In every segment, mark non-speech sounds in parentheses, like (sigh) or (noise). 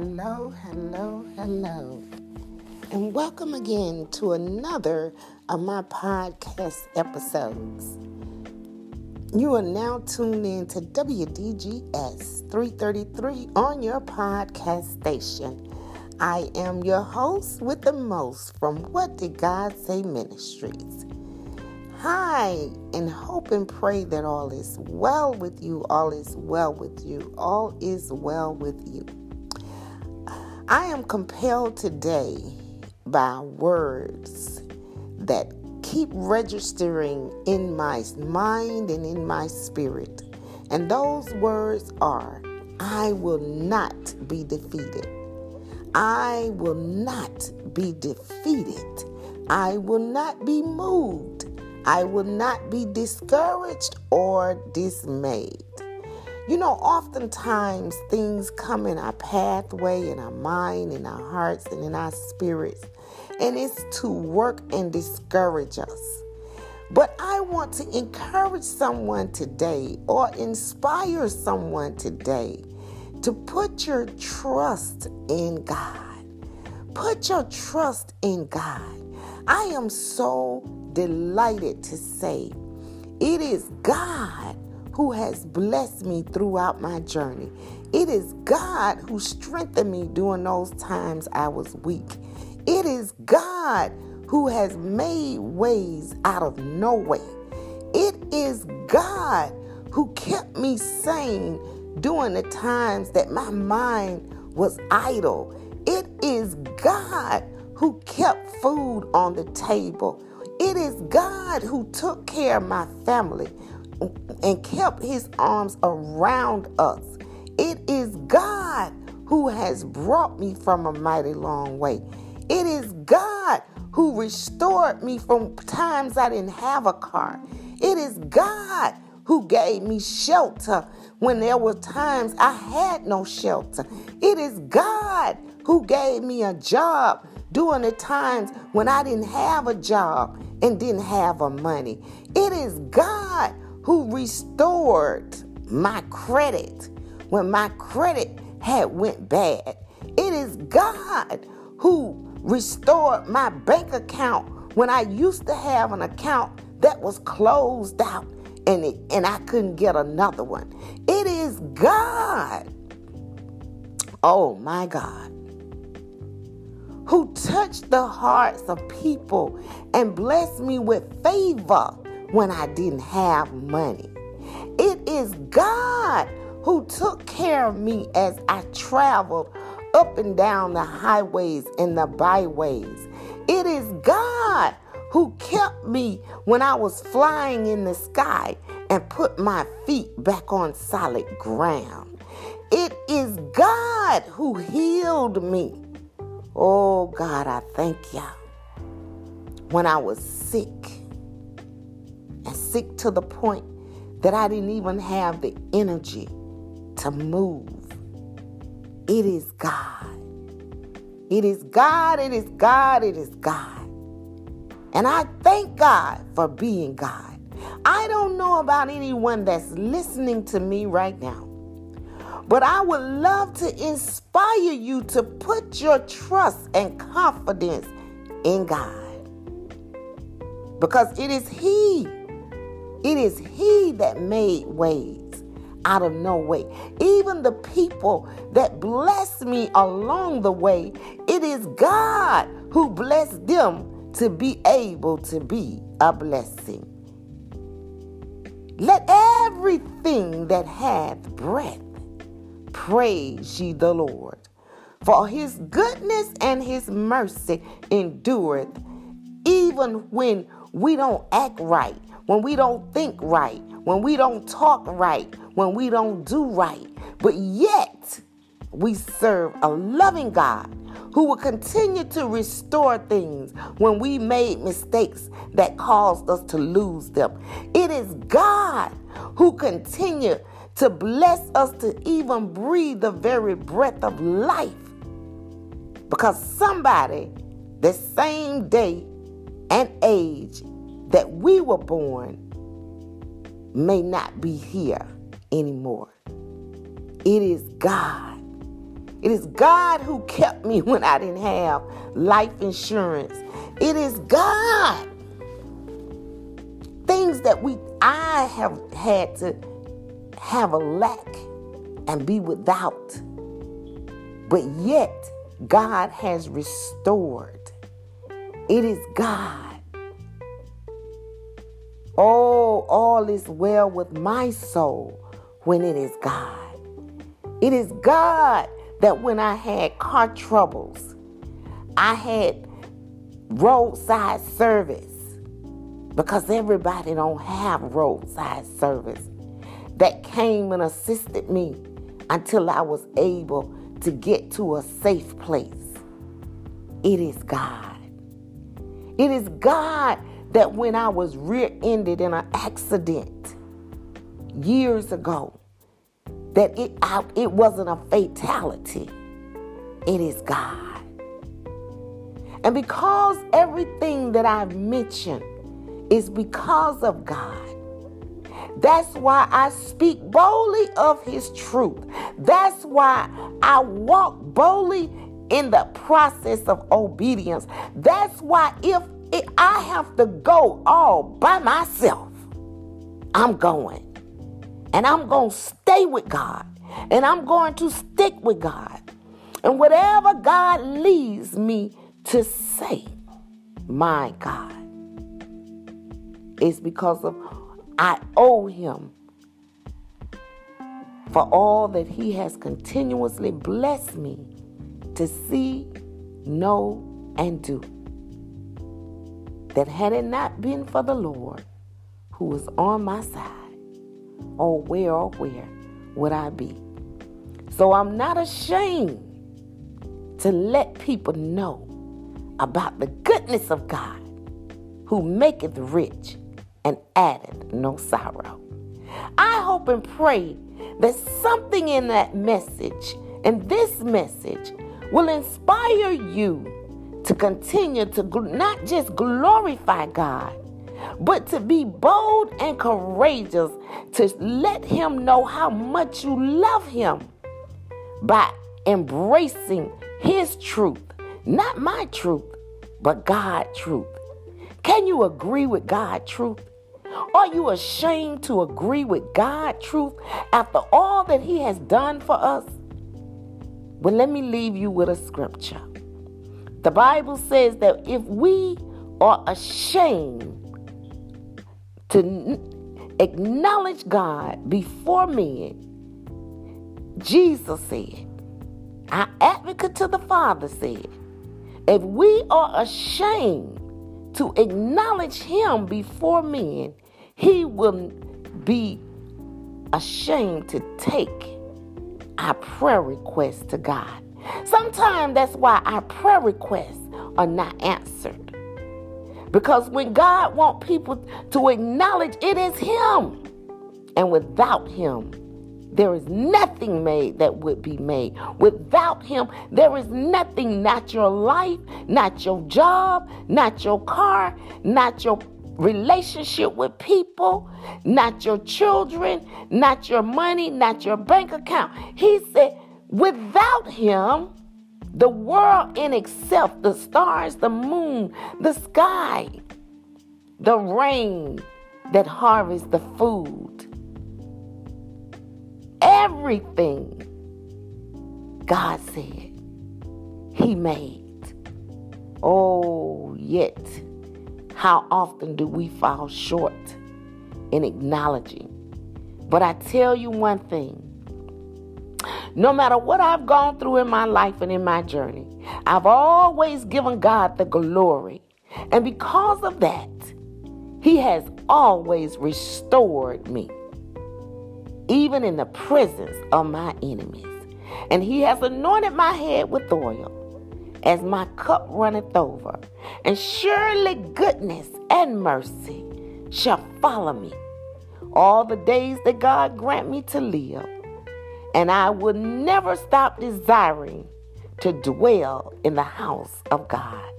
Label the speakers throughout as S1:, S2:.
S1: Hello, hello, hello. And welcome again to another of my podcast episodes. You are now tuned in to WDGS 333 on your podcast station. I am your host with the most from What Did God Say Ministries. Hi, and hope and pray that all is well with you, all is well with you, all is well with you. I am compelled today by words that keep registering in my mind and in my spirit. And those words are I will not be defeated. I will not be defeated. I will not be moved. I will not be discouraged or dismayed. You know, oftentimes things come in our pathway, in our mind, in our hearts, and in our spirits, and it's to work and discourage us. But I want to encourage someone today or inspire someone today to put your trust in God. Put your trust in God. I am so delighted to say it is God who has blessed me throughout my journey. It is God who strengthened me during those times I was weak. It is God who has made ways out of no way. It is God who kept me sane during the times that my mind was idle. It is God who kept food on the table. It is God who took care of my family and kept his arms around us. It is God who has brought me from a mighty long way. It is God who restored me from times I didn't have a car. It is God who gave me shelter when there were times I had no shelter. It is God who gave me a job during the times when I didn't have a job and didn't have a money. It is God who restored my credit when my credit had went bad. It is God who restored my bank account when I used to have an account that was closed out and it, and I couldn't get another one. It is God. Oh my God who touched the hearts of people and blessed me with favor when I didn't have money. It is God who took care of me as I traveled up and down the highways and the byways. It is God who kept me when I was flying in the sky and put my feet back on solid ground. It is God who healed me Oh God, I thank you. When I was sick, sick to the point that I didn't even have the energy to move. It is God. It is God, it is God, it is God. And I thank God for being God. I don't know about anyone that's listening to me right now but I would love to inspire you to put your trust and confidence in God. Because it is He, it is He that made ways out of no way. Even the people that bless me along the way, it is God who blessed them to be able to be a blessing. Let everything that hath breath Praise ye the Lord. For his goodness and his mercy endureth even when we don't act right, when we don't think right, when we don't talk right, when we don't do right. But yet, we serve a loving God who will continue to restore things when we made mistakes that caused us to lose them. It is God who continue to bless us to even breathe the very breath of life. Because somebody, the same day and age that we were born, may not be here anymore. It is God. It is God who kept me (laughs) when I didn't have life insurance. It is God. Things that we I have had to have a lack and be without. But yet God has restored. It is God. Oh, all is well with my soul when it is God. It is God that when I had car troubles, I had roadside service because everybody don't have roadside service that came and assisted me until I was able to get to a safe place. It is God. It is God that when I was rear ended in an accident years ago, that it, I, it wasn't a fatality. It is God. And because everything that I've mentioned is because of God, that's why I speak boldly of his truth. That's why I walk boldly in the process of obedience. That's why if I have to go all by myself, I'm going. And I'm going to stay with God. And I'm going to stick with God. And whatever God leads me to say, my God, is because of I owe him for all that he has continuously blessed me to see, know, and do. That had it not been for the Lord who was on my side, oh, where, oh, where would I be? So I'm not ashamed to let people know about the goodness of God who maketh rich and added no sorrow. I hope and pray that something in that message and this message will inspire you to continue to not just glorify God, but to be bold and courageous to let Him know how much you love Him by embracing His truth, not my truth, but God's truth. Can you agree with God's truth? Are you ashamed to agree with God's truth after all that He has done for us? Well, let me leave you with a scripture. The Bible says that if we are ashamed to acknowledge God before men, Jesus said, our advocate to the Father said, if we are ashamed to acknowledge him before men, he will be ashamed to take our prayer requests to God. Sometimes that's why our prayer requests are not answered. Because when God wants people to acknowledge it is Him, and without Him, there is nothing made that would be made. Without Him, there is nothing, not your life, not your job, not your car, not your relationship with people, not your children, not your money, not your bank account. He said, without Him, the world in itself, the stars, the moon, the sky, the rain that harvests the food, everything God said He made. Oh, yet, how often do we fall short in acknowledging? But I tell you one thing no matter what I've gone through in my life and in my journey, I've always given God the glory. And because of that, He has always restored me even in the presence of my enemies. And he has anointed my head with oil as my cup runneth over. And surely goodness and mercy shall follow me all the days that God grant me to live. And I will never stop desiring to dwell in the house of God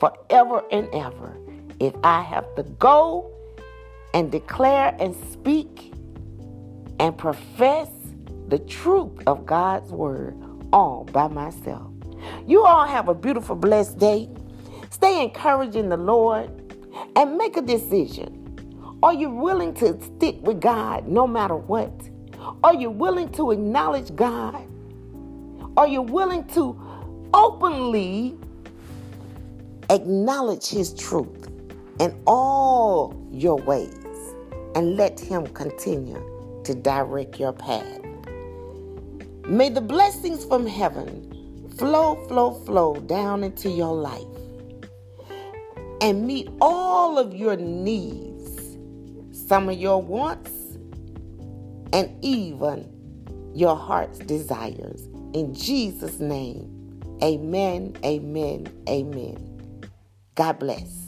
S1: forever and ever. If I have to go and declare and speak and profess the truth of God's word all by myself. You all have a beautiful, blessed day. Stay encouraged in the Lord and make a decision. Are you willing to stick with God no matter what? Are you willing to acknowledge God? Are you willing to openly acknowledge His truth in all your ways and let Him continue to direct your path? May the blessings from heaven flow, flow, flow down into your life and meet all of your needs, some of your wants, and even your heart's desires. In Jesus' name, amen, amen, amen. God bless.